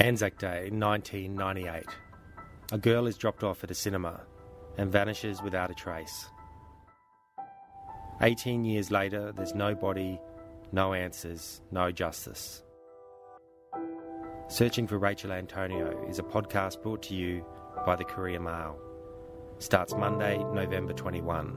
Anzac Day 1998. A girl is dropped off at a cinema and vanishes without a trace. 18 years later, there's no body, no answers, no justice. Searching for Rachel Antonio is a podcast brought to you by the Courier Mail. Starts Monday, November 21.